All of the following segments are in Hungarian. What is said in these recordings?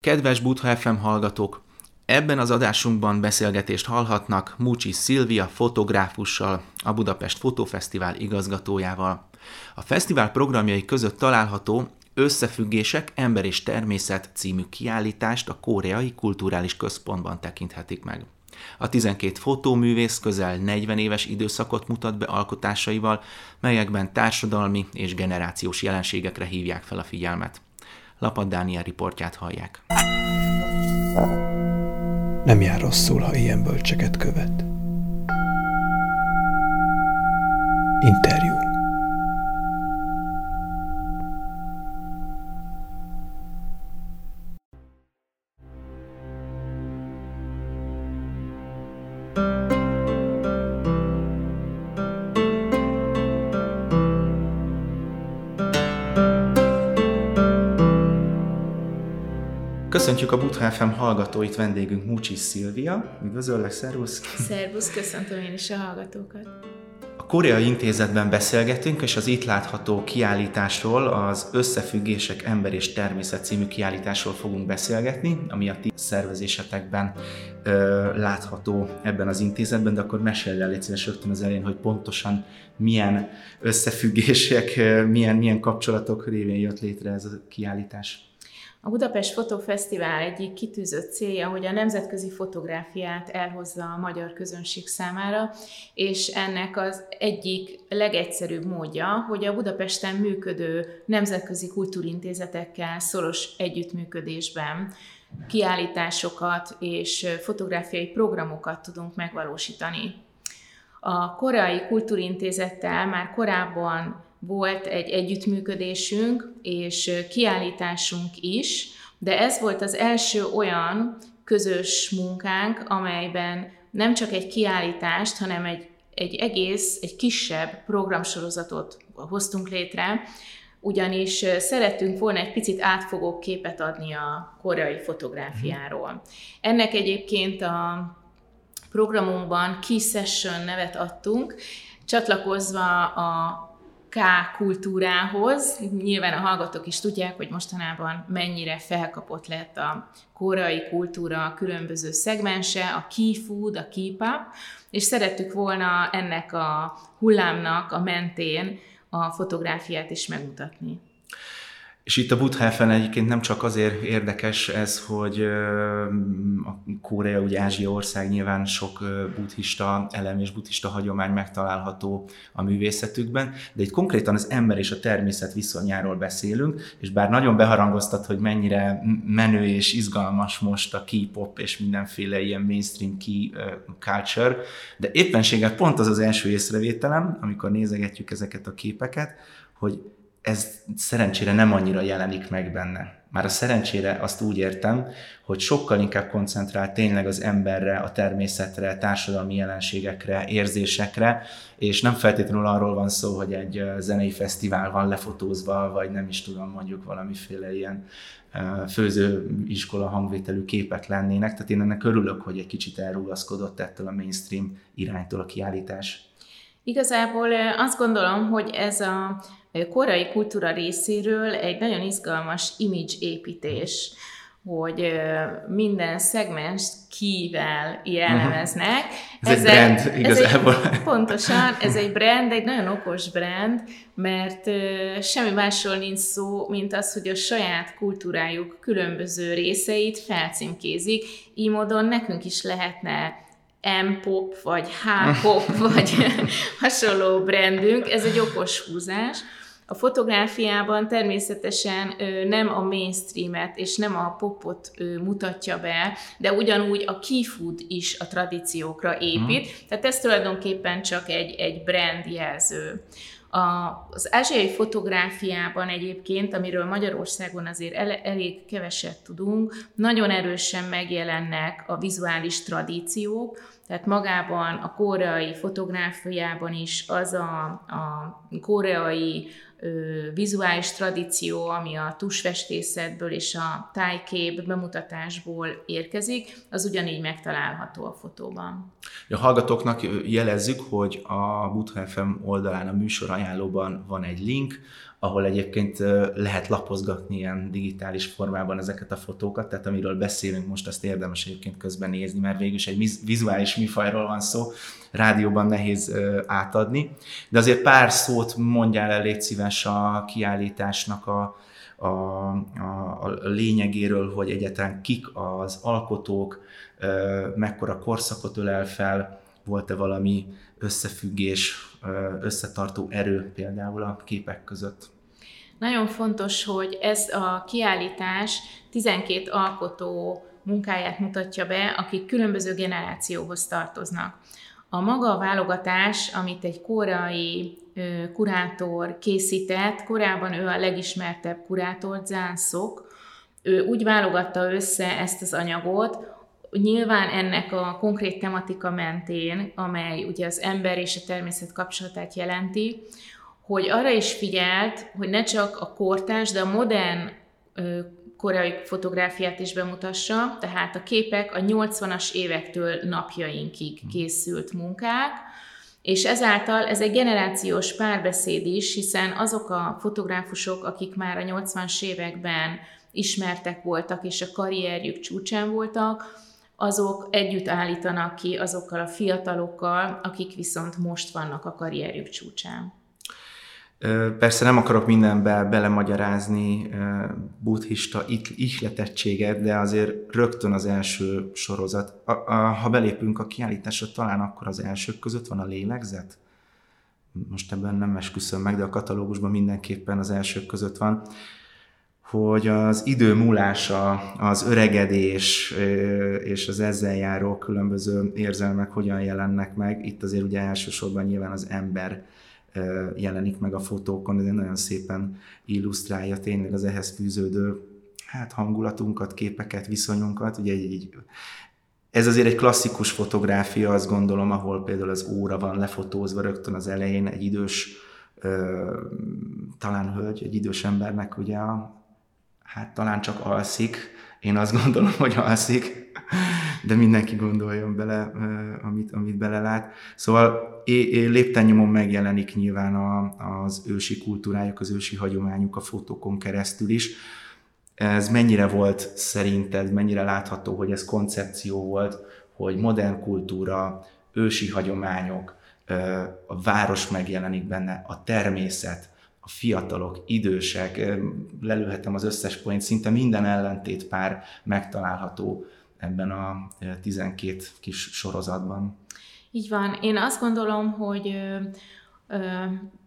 Kedves Butha FM hallgatók! Ebben az adásunkban beszélgetést hallhatnak Múcsi Szilvia fotográfussal, a Budapest Fotófesztivál igazgatójával. A fesztivál programjai között található Összefüggések, Ember és Természet című kiállítást a Koreai Kulturális Központban tekinthetik meg. A 12 fotóművész közel 40 éves időszakot mutat be alkotásaival, melyekben társadalmi és generációs jelenségekre hívják fel a figyelmet. Lapad Dániel riportját hallják. Nem jár rosszul, ha ilyen bölcseket követ. Interjú. Köszöntjük a Butha FM hallgatóit, vendégünk Mucsi Szilvia. Üdvözöllek, szervusz! Szervusz, köszöntöm én is a hallgatókat! A Koreai Intézetben beszélgetünk, és az itt látható kiállításról, az Összefüggések Ember és Természet című kiállításról fogunk beszélgetni, ami a ti szervezésetekben ö, látható ebben az intézetben, de akkor mesélj el légy szíves rögtön az elején, hogy pontosan milyen összefüggések, milyen, milyen kapcsolatok révén jött létre ez a kiállítás. A Budapest Fotófesztivál egyik kitűzött célja, hogy a nemzetközi fotográfiát elhozza a magyar közönség számára, és ennek az egyik legegyszerűbb módja, hogy a Budapesten működő nemzetközi kultúrintézetekkel szoros együttműködésben kiállításokat és fotográfiai programokat tudunk megvalósítani. A Koreai Kultúrintézettel már korábban volt egy együttműködésünk és kiállításunk is, de ez volt az első olyan közös munkánk, amelyben nem csak egy kiállítást, hanem egy, egy egész, egy kisebb programsorozatot hoztunk létre, ugyanis szerettünk volna egy picit átfogó képet adni a koreai fotográfiáról. Ennek egyébként a programunkban Key Session nevet adtunk, csatlakozva a K kultúrához. Nyilván a hallgatók is tudják, hogy mostanában mennyire felkapott lett a koreai kultúra különböző szegmense, a key food, a key pop, és szerettük volna ennek a hullámnak a mentén a fotográfiát is megmutatni. És itt a Buddha egyébként nem csak azért érdekes ez, hogy a Korea, ugye Ázsia ország nyilván sok buddhista elem és buddhista hagyomány megtalálható a művészetükben, de itt konkrétan az ember és a természet viszonyáról beszélünk, és bár nagyon beharangoztat, hogy mennyire menő és izgalmas most a K-pop és mindenféle ilyen mainstream key culture, de éppenséggel pont az az első észrevételem, amikor nézegetjük ezeket a képeket, hogy ez szerencsére nem annyira jelenik meg benne. Már a szerencsére azt úgy értem, hogy sokkal inkább koncentrál tényleg az emberre, a természetre, társadalmi jelenségekre, érzésekre, és nem feltétlenül arról van szó, hogy egy zenei fesztivál van lefotózva, vagy nem is tudom, mondjuk valamiféle ilyen főzőiskola hangvételű képek lennének. Tehát én ennek örülök, hogy egy kicsit elrugaszkodott ettől a mainstream iránytól a kiállítás. Igazából azt gondolom, hogy ez a korai kultúra részéről egy nagyon izgalmas image építés hogy minden szegmens kivel jellemeznek. Ez egy brand igazából. Ez egy, pontosan, ez egy brand, egy nagyon okos brand, mert semmi másról nincs szó, mint az, hogy a saját kultúrájuk különböző részeit felcímkézik. Így módon nekünk is lehetne M-pop, vagy H-pop, vagy hasonló brandünk. Ez egy okos húzás. A fotográfiában természetesen nem a mainstreamet és nem a popot mutatja be, de ugyanúgy a key food is a tradíciókra épít, hmm. tehát ez tulajdonképpen csak egy, egy brand jelző. A, az ázsiai fotográfiában egyébként, amiről Magyarországon azért el, elég keveset tudunk, nagyon erősen megjelennek a vizuális tradíciók, tehát magában a koreai fotográfiában is az a, a koreai vizuális tradíció, ami a tusfestészetből és a tájkép bemutatásból érkezik, az ugyanígy megtalálható a fotóban. A hallgatóknak jelezzük, hogy a Butha FM oldalán a műsor ajánlóban van egy link, ahol egyébként lehet lapozgatni ilyen digitális formában ezeket a fotókat, tehát amiről beszélünk most, azt érdemes egyébként közben nézni, mert végül is egy vizuális műfajról van szó, rádióban nehéz átadni. De azért pár szót mondjál el, légy szíves a kiállításnak a, a, a, a lényegéről, hogy egyáltalán kik az alkotók, mekkora korszakot ölel fel, volt-e valami összefüggés, összetartó erő például a képek között. Nagyon fontos, hogy ez a kiállítás 12 alkotó munkáját mutatja be, akik különböző generációhoz tartoznak. A maga a válogatás, amit egy koreai kurátor készített, korábban ő a legismertebb kurátor, Zhang Sok, ő úgy válogatta össze ezt az anyagot, Nyilván ennek a konkrét tematika mentén, amely ugye az ember és a természet kapcsolatát jelenti, hogy arra is figyelt, hogy ne csak a kortárs, de a modern koreai fotográfiát is bemutassa, tehát a képek a 80-as évektől napjainkig készült munkák, és ezáltal ez egy generációs párbeszéd is, hiszen azok a fotográfusok, akik már a 80-as években ismertek voltak, és a karrierjük csúcsán voltak, azok együtt állítanak ki azokkal a fiatalokkal, akik viszont most vannak a karrierjük csúcsán. Persze nem akarok mindenbe belemagyarázni buddhista ihletettséget, de azért rögtön az első sorozat. Ha belépünk a kiállításra, talán akkor az elsők között van a lélegzet. Most ebben nem esküszöm meg, de a katalógusban mindenképpen az elsők között van hogy az idő múlása, az öregedés és az ezzel járó különböző érzelmek hogyan jelennek meg. Itt azért ugye elsősorban nyilván az ember jelenik meg a fotókon, ez nagyon szépen illusztrálja tényleg az ehhez fűződő hát hangulatunkat, képeket, viszonyunkat. Ugye egy, ez azért egy klasszikus fotográfia, azt gondolom, ahol például az óra van lefotózva rögtön az elején, egy idős, talán hölgy, egy idős embernek ugye a, hát talán csak alszik, én azt gondolom, hogy alszik, de mindenki gondoljon bele, amit, amit belelát. Szóval lépten megjelenik nyilván a, az ősi kultúrájuk, az ősi hagyományuk a fotókon keresztül is. Ez mennyire volt szerinted, mennyire látható, hogy ez koncepció volt, hogy modern kultúra, ősi hagyományok, a város megjelenik benne, a természet, fiatalok, idősek, lelőhetem az összes point, szinte minden ellentét pár megtalálható ebben a 12 kis sorozatban. Így van. Én azt gondolom, hogy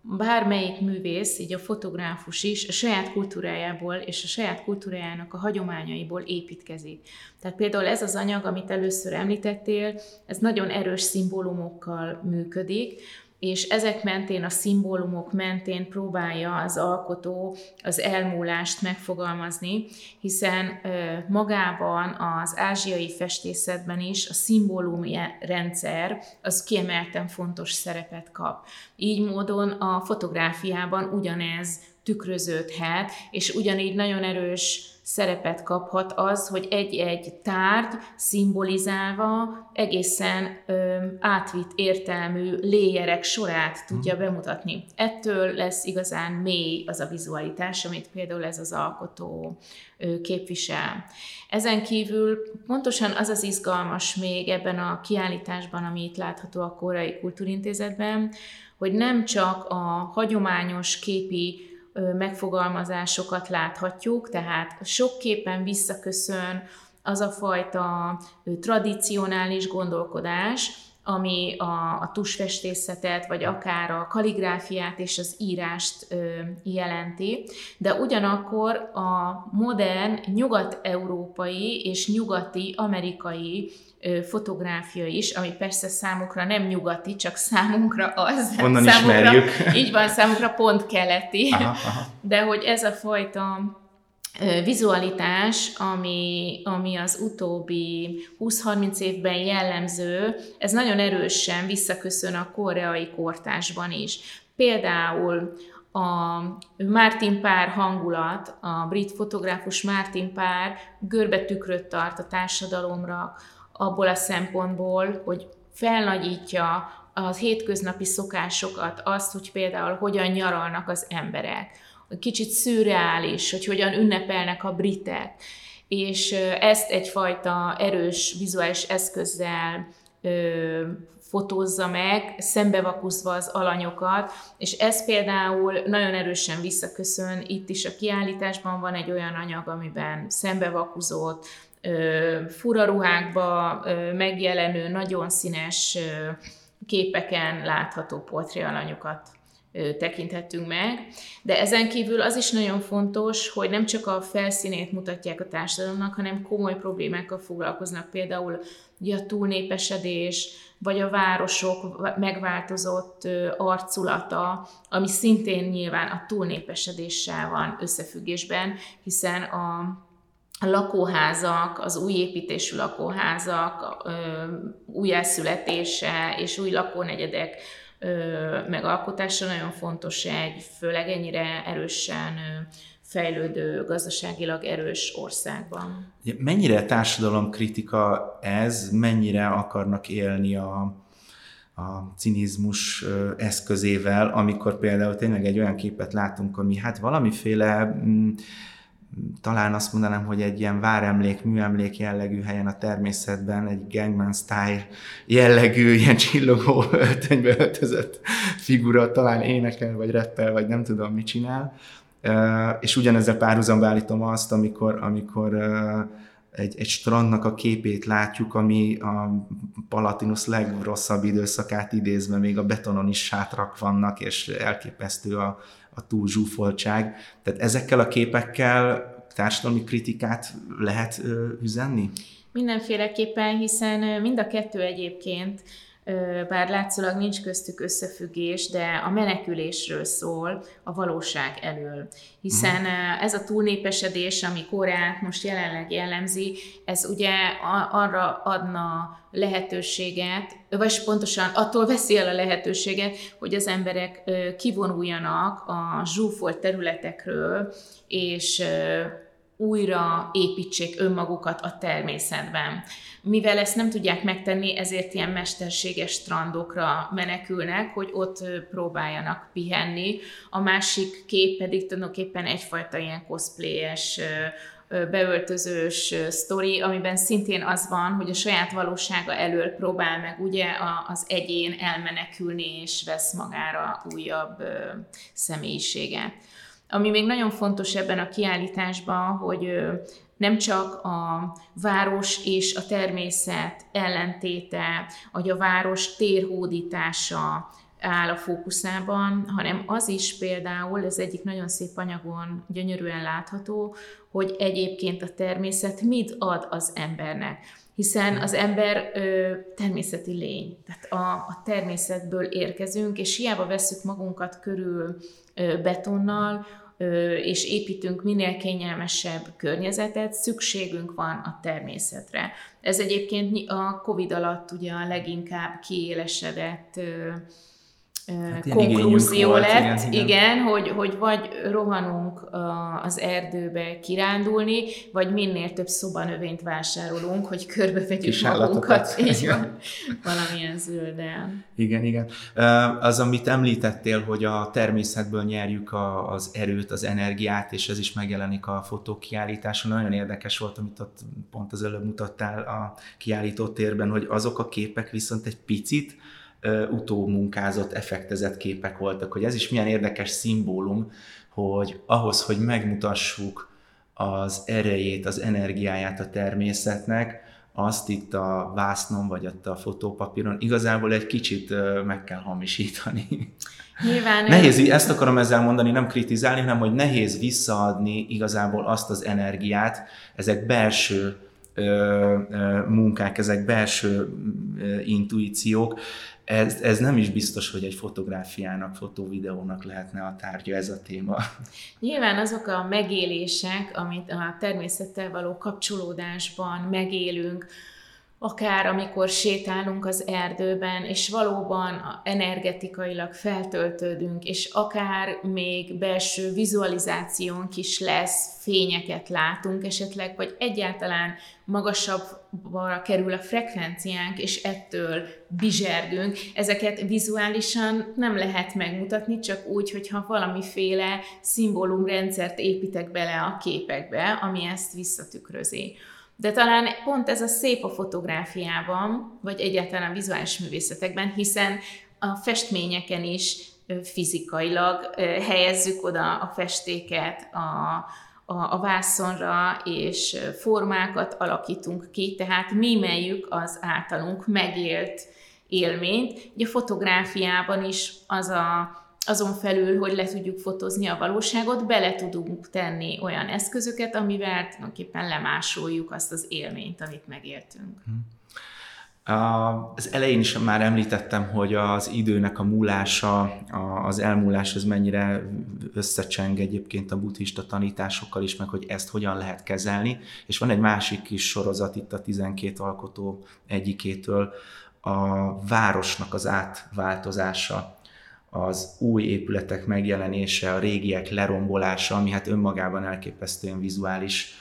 bármelyik művész, így a fotográfus is a saját kultúrájából és a saját kultúrájának a hagyományaiból építkezik. Tehát például ez az anyag, amit először említettél, ez nagyon erős szimbólumokkal működik, és ezek mentén, a szimbólumok mentén próbálja az alkotó az elmúlást megfogalmazni, hiszen magában az ázsiai festészetben is a szimbólum rendszer az kiemelten fontos szerepet kap. Így módon a fotográfiában ugyanez tükröződhet, és ugyanígy nagyon erős szerepet kaphat az, hogy egy-egy tárgy szimbolizálva egészen ö, átvitt értelmű léjerek sorát tudja mhm. bemutatni. Ettől lesz igazán mély az a vizualitás, amit például ez az alkotó ö, képvisel. Ezen kívül pontosan az az izgalmas még ebben a kiállításban, ami itt látható a Koreai Kultúrintézetben, hogy nem csak a hagyományos képi megfogalmazásokat láthatjuk, tehát sokképpen visszaköszön az a fajta tradicionális gondolkodás, ami a, a tusfestészetet, vagy akár a kaligráfiát és az írást ö, jelenti, de ugyanakkor a modern nyugat-európai és nyugati amerikai fotográfia is, ami persze számukra nem nyugati, csak számunkra az. Onnan számunkra, ismerjük. Így van, számunkra pont keleti. Aha, aha. De hogy ez a fajta vizualitás, ami, ami az utóbbi 20-30 évben jellemző, ez nagyon erősen visszaköszön a koreai kortásban is. Például a Martin Pár hangulat, a brit fotográfus Martin Pár görbe tükröt tart a társadalomra, abból a szempontból, hogy felnagyítja az hétköznapi szokásokat, azt, hogy például hogyan nyaralnak az emberek, kicsit szürreális, hogy hogyan ünnepelnek a britek, és ezt egyfajta erős vizuális eszközzel ö, fotózza meg, szembevakuszva az alanyokat, és ez például nagyon erősen visszaköszön. Itt is a kiállításban van egy olyan anyag, amiben szembevakuzott, fura ruhákba megjelenő, nagyon színes képeken látható portréalanyokat tekinthettünk meg, de ezen kívül az is nagyon fontos, hogy nem csak a felszínét mutatják a társadalomnak, hanem komoly problémákkal foglalkoznak, például a túlnépesedés, vagy a városok megváltozott arculata, ami szintén nyilván a túlnépesedéssel van összefüggésben, hiszen a a lakóházak, az új építésű lakóházak, újjászületése és új lakónegyedek megalkotása nagyon fontos egy főleg ennyire erősen fejlődő, gazdaságilag erős országban. Mennyire társadalomkritika ez, mennyire akarnak élni a, a cinizmus eszközével, amikor például tényleg egy olyan képet látunk, ami hát valamiféle mm, talán azt mondanám, hogy egy ilyen váremlék, műemlék jellegű helyen a természetben, egy Gangman Style jellegű, ilyen csillogó öltönybe öltözött figura talán énekel, vagy reppel, vagy nem tudom, mit csinál. És ugyanezzel párhuzamba állítom azt, amikor, amikor egy, egy strandnak a képét látjuk, ami a Palatinus legrosszabb időszakát idézve, még a betonon is sátrak vannak, és elképesztő a, a túl zsúfoltság. Tehát ezekkel a képekkel társadalmi kritikát lehet üzenni? Mindenféleképpen, hiszen mind a kettő egyébként bár látszólag nincs köztük összefüggés, de a menekülésről szól a valóság elől. Hiszen mhm. ez a túlnépesedés, ami Koreát most jelenleg jellemzi, ez ugye arra adna lehetőséget, vagy pontosan attól veszi el a lehetőséget, hogy az emberek kivonuljanak a zsúfolt területekről, és újra építsék önmagukat a természetben. Mivel ezt nem tudják megtenni, ezért ilyen mesterséges strandokra menekülnek, hogy ott próbáljanak pihenni. A másik kép pedig tulajdonképpen egyfajta ilyen cosplayes beöltözős sztori, amiben szintén az van, hogy a saját valósága elől próbál meg ugye az egyén elmenekülni, és vesz magára újabb személyiséget. Ami még nagyon fontos ebben a kiállításban, hogy nem csak a város és a természet ellentéte, vagy a város térhódítása áll a fókuszában, hanem az is például, ez egyik nagyon szép anyagon gyönyörűen látható, hogy egyébként a természet mit ad az embernek. Hiszen az ember ö, természeti lény, tehát a, a természetből érkezünk, és hiába veszük magunkat körül ö, betonnal, és építünk minél kényelmesebb környezetet, szükségünk van a természetre. Ez egyébként a COVID alatt ugye a leginkább kiélesedett hát konklúzió volt, lett, igen, igen. igen hogy, hogy vagy rohanunk az erdőbe kirándulni, vagy minél több szobanövényt vásárolunk, hogy körbevegyük magunkat. Így van, valamilyen zölden. Igen, igen. Az, amit említettél, hogy a természetből nyerjük a, az erőt, az energiát, és ez is megjelenik a fotókiállításon. Nagyon érdekes volt, amit ott pont az előbb mutattál a kiállító térben, hogy azok a képek viszont egy picit utómunkázott, effektezett képek voltak, hogy ez is milyen érdekes szimbólum, hogy ahhoz, hogy megmutassuk az erejét, az energiáját a természetnek, azt itt a vásznon, vagy ott a fotópapíron igazából egy kicsit meg kell hamisítani. Nyilván nehéz, ezt akarom ezzel mondani, nem kritizálni, hanem hogy nehéz visszaadni igazából azt az energiát, ezek belső munkák, ezek belső intuíciók, ez, ez nem is biztos, hogy egy fotográfiának, fotóvideónak lehetne a tárgya ez a téma. Nyilván azok a megélések, amit a természettel való kapcsolódásban megélünk, akár amikor sétálunk az erdőben, és valóban energetikailag feltöltődünk, és akár még belső vizualizációnk is lesz, fényeket látunk esetleg, vagy egyáltalán magasabbra kerül a frekvenciánk, és ettől bizsergünk. Ezeket vizuálisan nem lehet megmutatni, csak úgy, hogyha valamiféle szimbólumrendszert építek bele a képekbe, ami ezt visszatükrözi. De talán pont ez a szép a fotográfiában, vagy egyáltalán a vizuális művészetekben, hiszen a festményeken is fizikailag helyezzük oda a festéket a, a, a vászonra, és formákat alakítunk ki, tehát mímeljük az általunk megélt élményt. Ugye a fotográfiában is az a azon felül, hogy le tudjuk fotózni a valóságot, bele tudunk tenni olyan eszközöket, amivel tulajdonképpen lemásoljuk azt az élményt, amit megéltünk. Az elején is már említettem, hogy az időnek a múlása, az elmúlás, ez mennyire összecseng egyébként a buddhista tanításokkal is, meg hogy ezt hogyan lehet kezelni. És van egy másik kis sorozat itt a 12 alkotó egyikétől, a városnak az átváltozása az új épületek megjelenése, a régiek lerombolása, ami hát önmagában elképesztően vizuális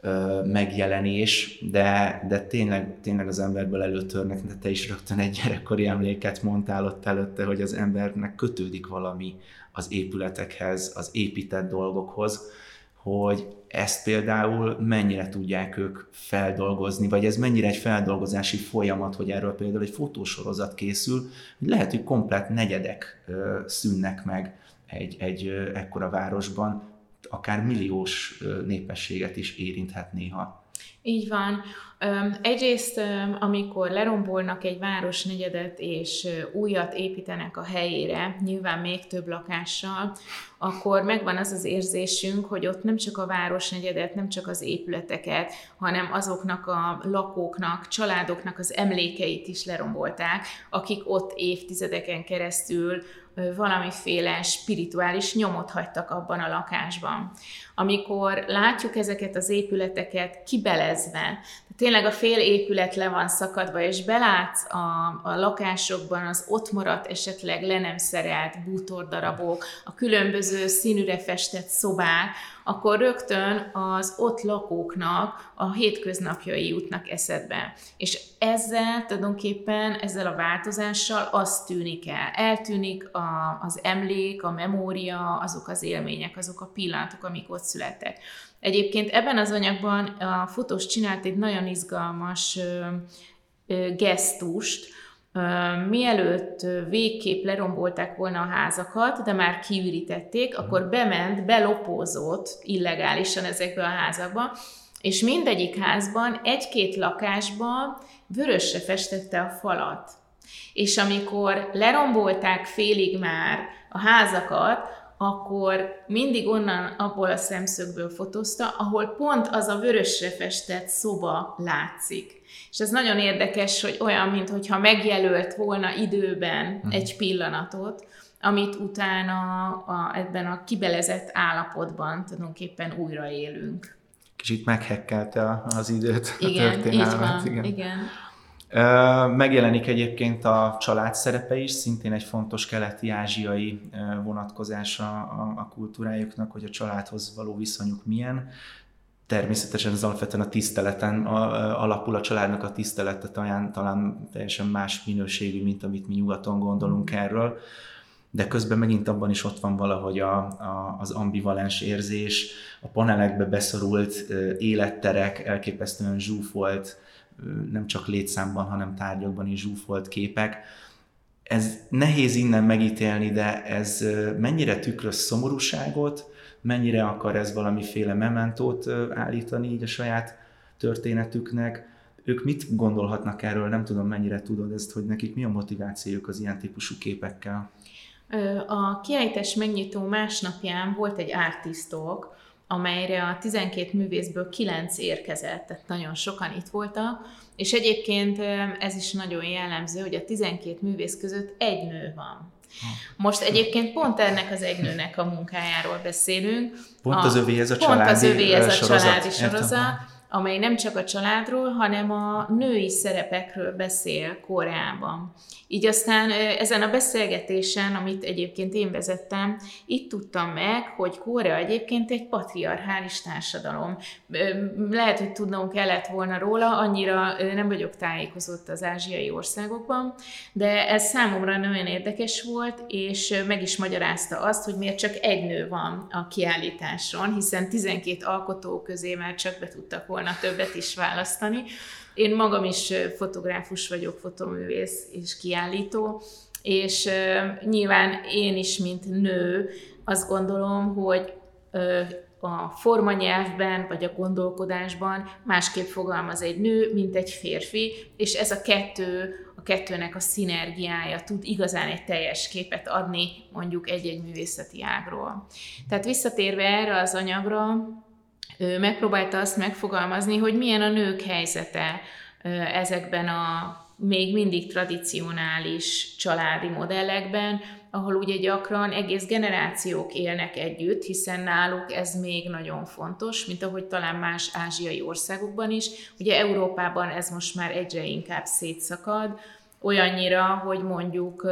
ö, megjelenés, de, de tényleg, tényleg az emberből előtörnek, de te is rögtön egy gyerekkori emléket mondtál ott előtte, hogy az embernek kötődik valami az épületekhez, az épített dolgokhoz, hogy ezt például mennyire tudják ők feldolgozni, vagy ez mennyire egy feldolgozási folyamat, hogy erről például egy fotósorozat készül, hogy lehet, hogy komplet negyedek szűnnek meg egy, egy ekkora városban, akár milliós népességet is érinthet néha. Így van. Egyrészt, amikor lerombolnak egy városnegyedet és újat építenek a helyére, nyilván még több lakással, akkor megvan az az érzésünk, hogy ott nem csak a városnegyedet, nem csak az épületeket, hanem azoknak a lakóknak, családoknak az emlékeit is lerombolták, akik ott évtizedeken keresztül valamiféle spirituális nyomot hagytak abban a lakásban. Amikor látjuk ezeket az épületeket kibelezve, tényleg a fél épület le van szakadva, és belátsz a, a lakásokban az ott maradt, esetleg le nem szerelt bútordarabok, a különböző színűre festett szobák, akkor rögtön az ott lakóknak a hétköznapjai jutnak eszedbe. És ezzel tulajdonképpen, ezzel a változással az tűnik el. Eltűnik a, az emlék, a memória, azok az élmények, azok a pillanatok, amik ott születtek. Egyébként ebben az anyagban a fotós csinált egy nagyon izgalmas gesztust, mielőtt végképp lerombolták volna a házakat, de már kiürítették, akkor bement, belopózott illegálisan ezekbe a házakba, és mindegyik házban, egy-két lakásban vörösre festette a falat. És amikor lerombolták félig már a házakat, akkor mindig onnan, abból a szemszögből fotózta, ahol pont az a vörösre festett szoba látszik. És ez nagyon érdekes, hogy olyan, mintha megjelölt volna időben uh-huh. egy pillanatot, amit utána a, ebben a kibelezett állapotban tulajdonképpen újra élünk. Kicsit meghekkelte az időt, igen, a történelmet. Így van, igen, igen. Megjelenik egyébként a család szerepe is, szintén egy fontos keleti-ázsiai vonatkozása a, kultúrájuknak, hogy a családhoz való viszonyuk milyen. Természetesen ez alapvetően a tiszteleten alapul a családnak a tisztelete, talán, talán teljesen más minőségű, mint amit mi nyugaton gondolunk erről de közben megint abban is ott van valahogy a, a, az ambivalens érzés, a panelekbe beszorult életterek, elképesztően zsúfolt nem csak létszámban, hanem tárgyakban is zsúfolt képek. Ez nehéz innen megítélni, de ez mennyire tükröz szomorúságot, mennyire akar ez valamiféle mementót állítani így a saját történetüknek. Ők mit gondolhatnak erről, nem tudom mennyire tudod ezt, hogy nekik mi a motivációjuk az ilyen típusú képekkel? A kiállítás megnyitó másnapján volt egy artistok, amelyre a 12 művészből 9 érkezett, tehát nagyon sokan itt voltak, és egyébként ez is nagyon jellemző, hogy a 12 művész között egy nő van. Most egyébként pont ennek az egy nőnek a munkájáról beszélünk. Pont az övé ez a családi Pont az övé ez a sorozat. családi sorozat. Amely nem csak a családról, hanem a női szerepekről beszél Koreában. Így aztán ezen a beszélgetésen, amit egyébként én vezettem, itt tudtam meg, hogy Korea egyébként egy patriarchális társadalom. Lehet, hogy tudnom kellett volna róla, annyira nem vagyok tájékozott az ázsiai országokban, de ez számomra nagyon érdekes volt, és meg is magyarázta azt, hogy miért csak egy nő van a kiállításon, hiszen 12 alkotó közé már csak be tudtak volna többet is választani. Én magam is fotográfus vagyok, fotoművész és kiállító, és nyilván én is, mint nő, azt gondolom, hogy a formanyelvben vagy a gondolkodásban másképp fogalmaz egy nő, mint egy férfi, és ez a kettő, a kettőnek a szinergiája tud igazán egy teljes képet adni mondjuk egy-egy művészeti ágról. Tehát visszatérve erre az anyagra, ő megpróbálta azt megfogalmazni, hogy milyen a nők helyzete ezekben a még mindig tradicionális családi modellekben, ahol ugye gyakran egész generációk élnek együtt, hiszen náluk ez még nagyon fontos, mint ahogy talán más ázsiai országokban is. Ugye Európában ez most már egyre inkább szétszakad, olyannyira, hogy mondjuk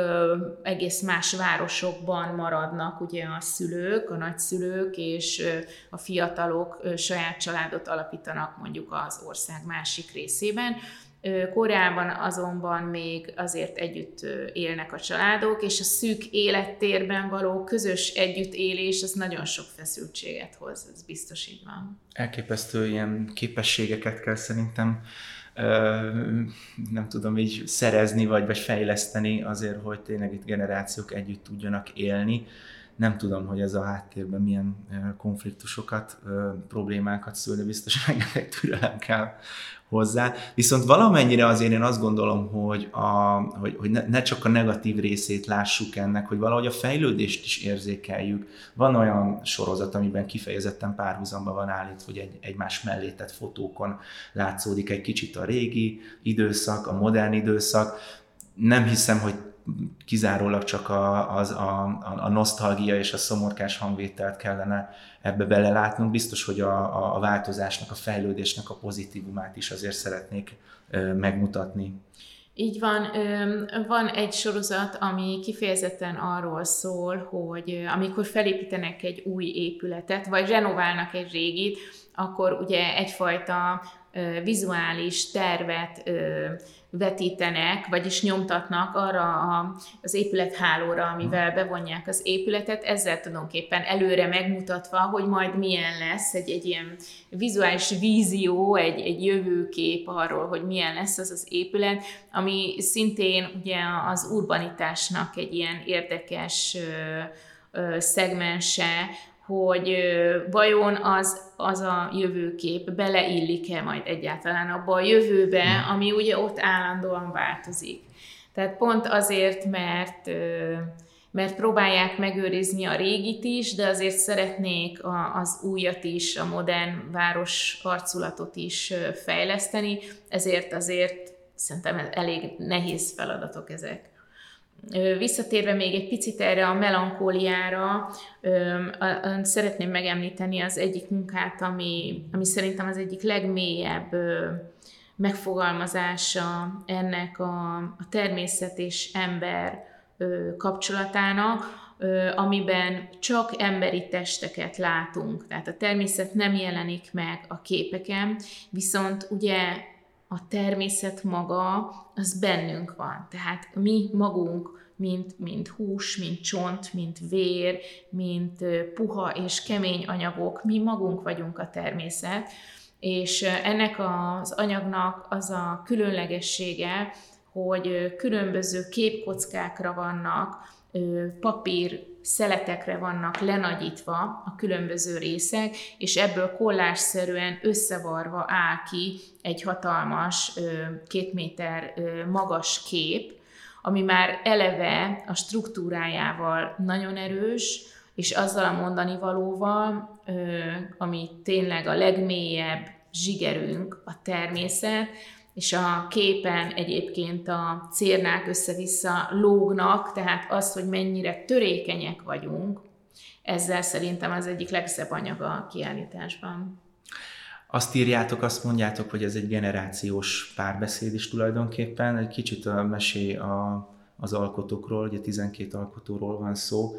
egész más városokban maradnak ugye a szülők, a nagyszülők, és a fiatalok saját családot alapítanak mondjuk az ország másik részében. Koreában azonban még azért együtt élnek a családok, és a szűk élettérben való közös együttélés az nagyon sok feszültséget hoz, ez biztos így van. Elképesztő ilyen képességeket kell szerintem nem tudom így szerezni, vagy, vagy fejleszteni azért, hogy tényleg itt generációk együtt tudjanak élni. Nem tudom, hogy ez a háttérben milyen konfliktusokat, problémákat szül, de biztos rengeteg türelem kell hozzá. Viszont valamennyire azért én azt gondolom, hogy, a, hogy, hogy ne csak a negatív részét lássuk ennek, hogy valahogy a fejlődést is érzékeljük. Van olyan sorozat, amiben kifejezetten párhuzamba van állít, hogy egy, egymás mellé tett fotókon látszódik egy kicsit a régi időszak, a modern időszak. Nem hiszem, hogy kizárólag csak a, az, a, a nosztalgia és a szomorkás hangvételt kellene ebbe belelátnunk. Biztos, hogy a, a, a változásnak, a fejlődésnek a pozitívumát is azért szeretnék megmutatni. Így van. Van egy sorozat, ami kifejezetten arról szól, hogy amikor felépítenek egy új épületet, vagy renoválnak egy régit, akkor ugye egyfajta vizuális tervet vetítenek, vagyis nyomtatnak arra a, az épülethálóra, amivel bevonják az épületet, ezzel tulajdonképpen előre megmutatva, hogy majd milyen lesz egy, egy ilyen vizuális vízió, egy, egy jövőkép arról, hogy milyen lesz az az épület, ami szintén ugye az urbanitásnak egy ilyen érdekes ö, ö, szegmense, hogy vajon az, az a jövőkép beleillik-e majd egyáltalán abba a jövőbe, hmm. ami ugye ott állandóan változik. Tehát pont azért, mert mert próbálják megőrizni a régit is, de azért szeretnék az újat is, a modern város arculatot is fejleszteni, ezért azért szerintem elég nehéz feladatok ezek. Visszatérve még egy picit erre a melankóliára, szeretném megemlíteni az egyik munkát, ami, ami szerintem az egyik legmélyebb megfogalmazása ennek a, a természet és ember kapcsolatának, amiben csak emberi testeket látunk. Tehát a természet nem jelenik meg a képeken, viszont ugye a természet maga, az bennünk van. Tehát mi magunk, mint, mint hús, mint csont, mint vér, mint puha és kemény anyagok, mi magunk vagyunk a természet, és ennek az anyagnak az a különlegessége, hogy különböző képkockákra vannak, papír szeletekre vannak lenagyítva a különböző részek, és ebből kollásszerűen összevarva áll ki egy hatalmas, két méter magas kép, ami már eleve a struktúrájával nagyon erős, és azzal a mondani valóval, ami tényleg a legmélyebb zsigerünk, a természet, és a képen egyébként a cérnák össze-vissza lógnak, tehát az, hogy mennyire törékenyek vagyunk, ezzel szerintem az egyik legszebb anyaga a kiállításban. Azt írjátok, azt mondjátok, hogy ez egy generációs párbeszéd is tulajdonképpen. Egy kicsit a mesé a, az alkotókról, ugye 12 alkotóról van szó,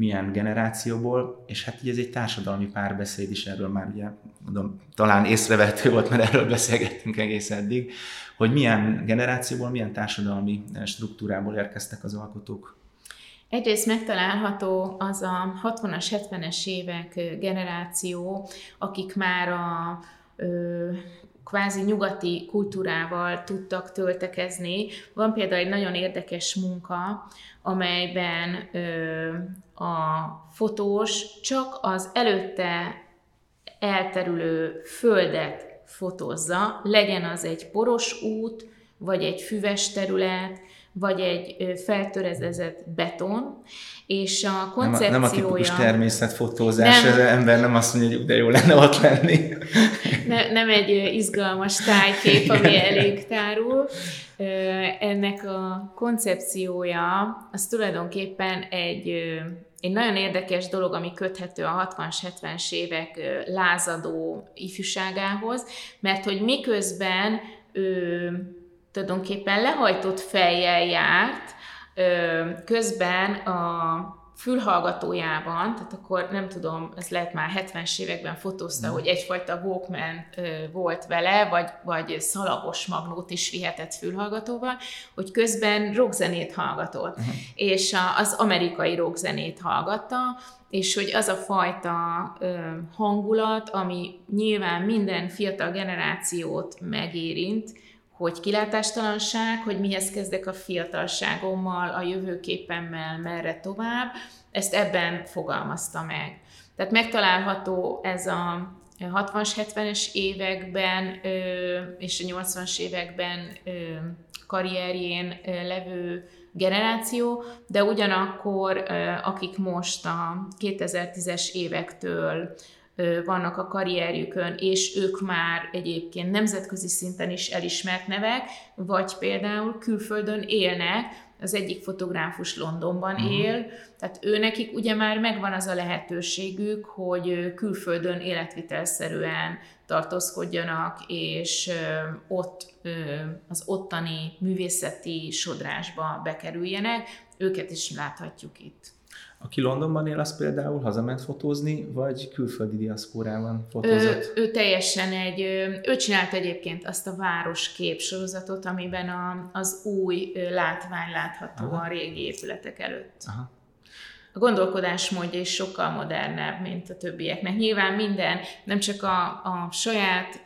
milyen generációból, és hát ugye ez egy társadalmi párbeszéd is, erről már ugye mondom, talán észrevehető volt, mert erről beszélgettünk egész eddig, hogy milyen generációból, milyen társadalmi struktúrából érkeztek az alkotók. Egyrészt megtalálható az a 60-as, 70-es évek generáció, akik már a ö, kvázi nyugati kultúrával tudtak töltekezni. Van például egy nagyon érdekes munka, amelyben ö, a fotós csak az előtte elterülő földet fotózza, legyen az egy poros út, vagy egy füves terület, vagy egy feltörezezett beton, és a koncepciója... Nem a, nem a tipikus természetfotózás, nem, az ember nem azt mondja, hogy de jó lenne ott lenni. Ne, nem egy izgalmas tájkép, ami elég tárul. Ennek a koncepciója az tulajdonképpen egy, egy nagyon érdekes dolog, ami köthető a 60-as, 70-es évek lázadó ifjúságához, mert hogy miközben ő tulajdonképpen lehajtott fejjel járt, közben a fülhallgatójában, tehát akkor nem tudom, ez lehet már 70-es években fotózta, mm. hogy egyfajta Walkman volt vele, vagy, vagy szalagos magnót is vihetett fülhallgatóval, hogy közben rockzenét hallgatott, mm. és a, az amerikai rockzenét hallgatta, és hogy az a fajta ö, hangulat, ami nyilván minden fiatal generációt megérint, hogy kilátástalanság, hogy mihez kezdek a fiatalságommal, a jövőképemmel, merre tovább, ezt ebben fogalmazta meg. Tehát megtalálható ez a 60-as, 70-es években és a 80-as években karrierjén levő generáció, de ugyanakkor akik most a 2010-es évektől vannak a karrierjükön, és ők már egyébként nemzetközi szinten is elismert nevek, vagy például külföldön élnek, az egyik fotográfus Londonban uh-huh. él, tehát ő nekik ugye már megvan az a lehetőségük, hogy külföldön életvitelszerűen tartózkodjanak, és ott az ottani művészeti sodrásba bekerüljenek, őket is láthatjuk itt. Aki Londonban él, az például hazament fotózni, vagy külföldi diaszpórában fotózott? Ő, ő teljesen egy, ő csinált egyébként azt a városkép sorozatot, amiben a, az új látvány látható Aha. a régi épületek előtt. Aha. A gondolkodásmódja is sokkal modernebb, mint a többieknek. Nyilván minden, nem csak a, a saját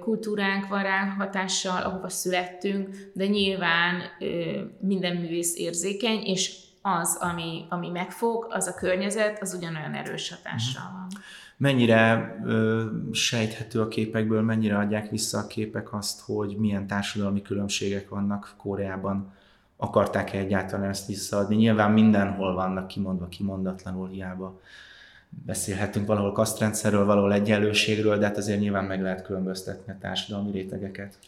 kultúránk van rá hatással, ahova születtünk, de nyilván minden művész érzékeny, és az, ami, ami megfog, az a környezet, az ugyanolyan erős hatással van. Mennyire ö, sejthető a képekből, mennyire adják vissza a képek azt, hogy milyen társadalmi különbségek vannak Koreában? Akarták-e egyáltalán ezt visszaadni? Nyilván mindenhol vannak kimondva, kimondatlanul hiába beszélhetünk valahol kasztrendszerről, valahol egyenlőségről, de hát azért nyilván meg lehet különböztetni a társadalmi rétegeket.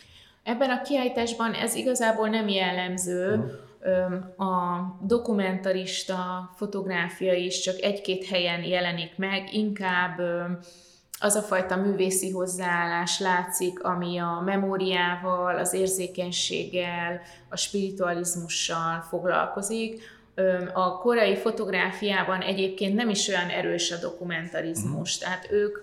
Ebben a kiállításban ez igazából nem jellemző. Uh-huh a dokumentarista fotográfia is csak egy-két helyen jelenik meg, inkább az a fajta művészi hozzáállás látszik, ami a memóriával, az érzékenységgel, a spiritualizmussal foglalkozik. A korai fotográfiában egyébként nem is olyan erős a dokumentarizmus, uh-huh. tehát ők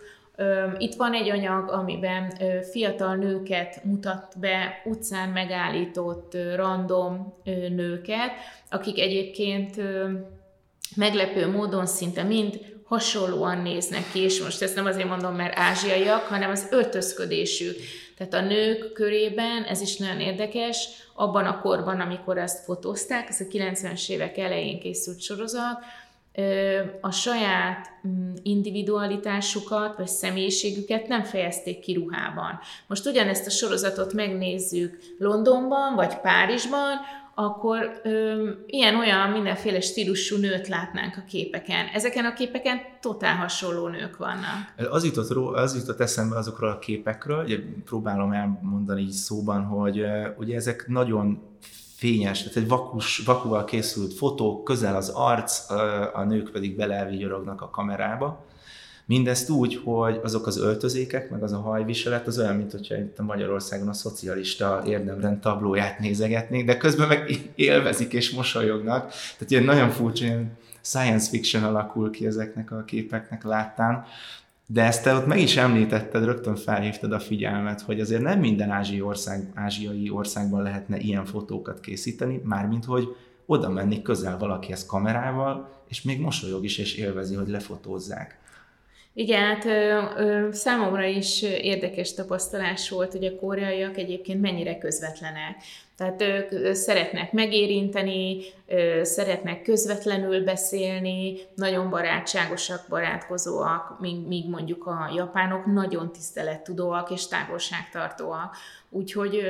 itt van egy anyag, amiben fiatal nőket mutat be, utcán megállított random nőket, akik egyébként meglepő módon szinte mind hasonlóan néznek ki, és most ezt nem azért mondom, mert ázsiaiak, hanem az öltözködésük. Tehát a nők körében, ez is nagyon érdekes, abban a korban, amikor ezt fotózták, ez a 90-es évek elején készült sorozat, a saját mm, individualitásukat vagy személyiségüket nem fejezték ki ruhában. Most ugyanezt a sorozatot megnézzük Londonban vagy Párizsban, akkor ilyen-olyan mindenféle stílusú nőt látnánk a képeken. Ezeken a képeken totál hasonló nők vannak. Az jutott, az jutott eszembe azokról a képekről, ugye próbálom elmondani így szóban, hogy ugye ezek nagyon fényes, tehát egy vakus, vakúval készült fotók, közel az arc, a nők pedig belelvigyorognak a kamerába. Mindezt úgy, hogy azok az öltözékek, meg az a hajviselet, az olyan, mint hogyha itt a Magyarországon a szocialista érdemrend tablóját nézegetnék, de közben meg élvezik és mosolyognak. Tehát ilyen nagyon furcsa, ilyen science fiction alakul ki ezeknek a képeknek láttán. De ezt te ott meg is említetted, rögtön felhívtad a figyelmet, hogy azért nem minden ázsiai, ország, ázsiai országban lehetne ilyen fotókat készíteni, mármint hogy oda menni közel valakihez kamerával, és még mosolyog is, és élvezi, hogy lefotózzák. Igen, hát ö, ö, számomra is érdekes tapasztalás volt, hogy a koreaiak egyébként mennyire közvetlenek. Tehát ők szeretnek megérinteni, szeretnek közvetlenül beszélni, nagyon barátságosak, barátkozóak, míg, mondjuk a japánok nagyon tisztelettudóak és távolságtartóak. Úgyhogy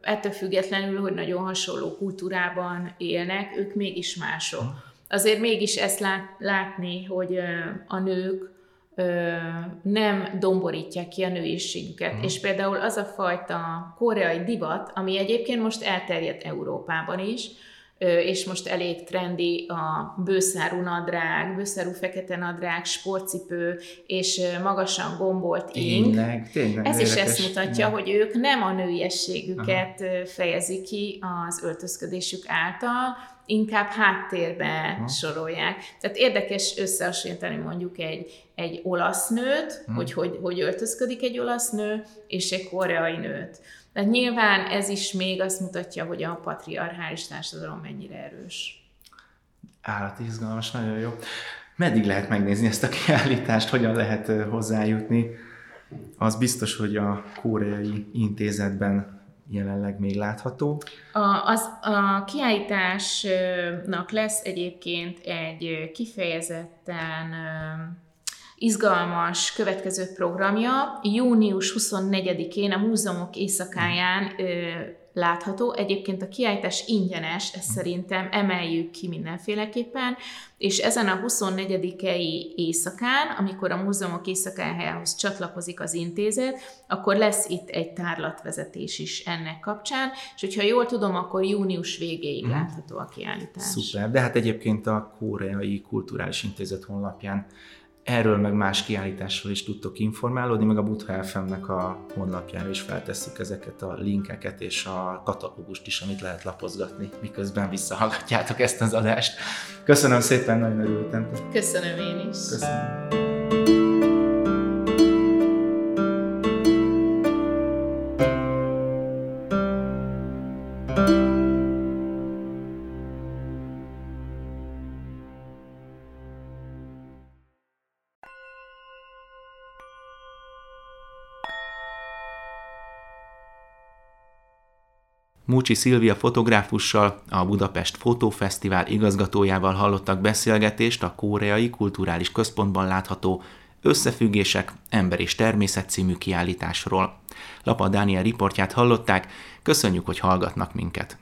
ettől függetlenül, hogy nagyon hasonló kultúrában élnek, ők mégis mások. Azért mégis ezt lát, látni, hogy a nők nem domborítják ki a nőiségüket. Uh-huh. És például az a fajta koreai divat, ami egyébként most elterjedt Európában is, és most elég trendi a bőszárú nadrág, bőszárú fekete nadrág, sportcipő és magasan gombolt ing. Tényleg, tényleg. Ez is ezt mutatja, hogy ők nem a nőiességüket Aha. fejezik ki az öltözködésük által, inkább háttérbe Aha. sorolják. Tehát érdekes összehasonlítani mondjuk egy, egy olasz nőt, hmm. hogy, hogy hogy öltözködik egy olasz nő, és egy koreai nőt. Tehát nyilván ez is még azt mutatja, hogy a patriarchális társadalom mennyire erős. Állati izgalmas, nagyon jó. Meddig lehet megnézni ezt a kiállítást, hogyan lehet hozzájutni? Az biztos, hogy a koreai intézetben jelenleg még látható. A, az, a kiállításnak lesz egyébként egy kifejezetten izgalmas következő programja. Június 24-én a múzeumok éjszakáján látható. Egyébként a kiállítás ingyenes, ezt szerintem emeljük ki mindenféleképpen, és ezen a 24 i éjszakán, amikor a múzeumok éjszakájához csatlakozik az intézet, akkor lesz itt egy tárlatvezetés is ennek kapcsán, és hogyha jól tudom, akkor június végéig hmm. látható a kiállítás. Szuper, de hát egyébként a Koreai Kulturális Intézet honlapján Erről meg más kiállításról is tudtok informálódni, meg a Butha FM-nek a honlapjára is feltesszük ezeket a linkeket és a katalógust is, amit lehet lapozgatni, miközben visszahallgatjátok ezt az adást. Köszönöm szépen, nagyon örültem. Köszönöm én is. Köszönöm. Múcsi Szilvia fotográfussal, a Budapest Fotófesztivál igazgatójával hallottak beszélgetést a Koreai Kulturális Központban látható Összefüggések, Ember és Természet című kiállításról. Lapa Dániel riportját hallották, köszönjük, hogy hallgatnak minket!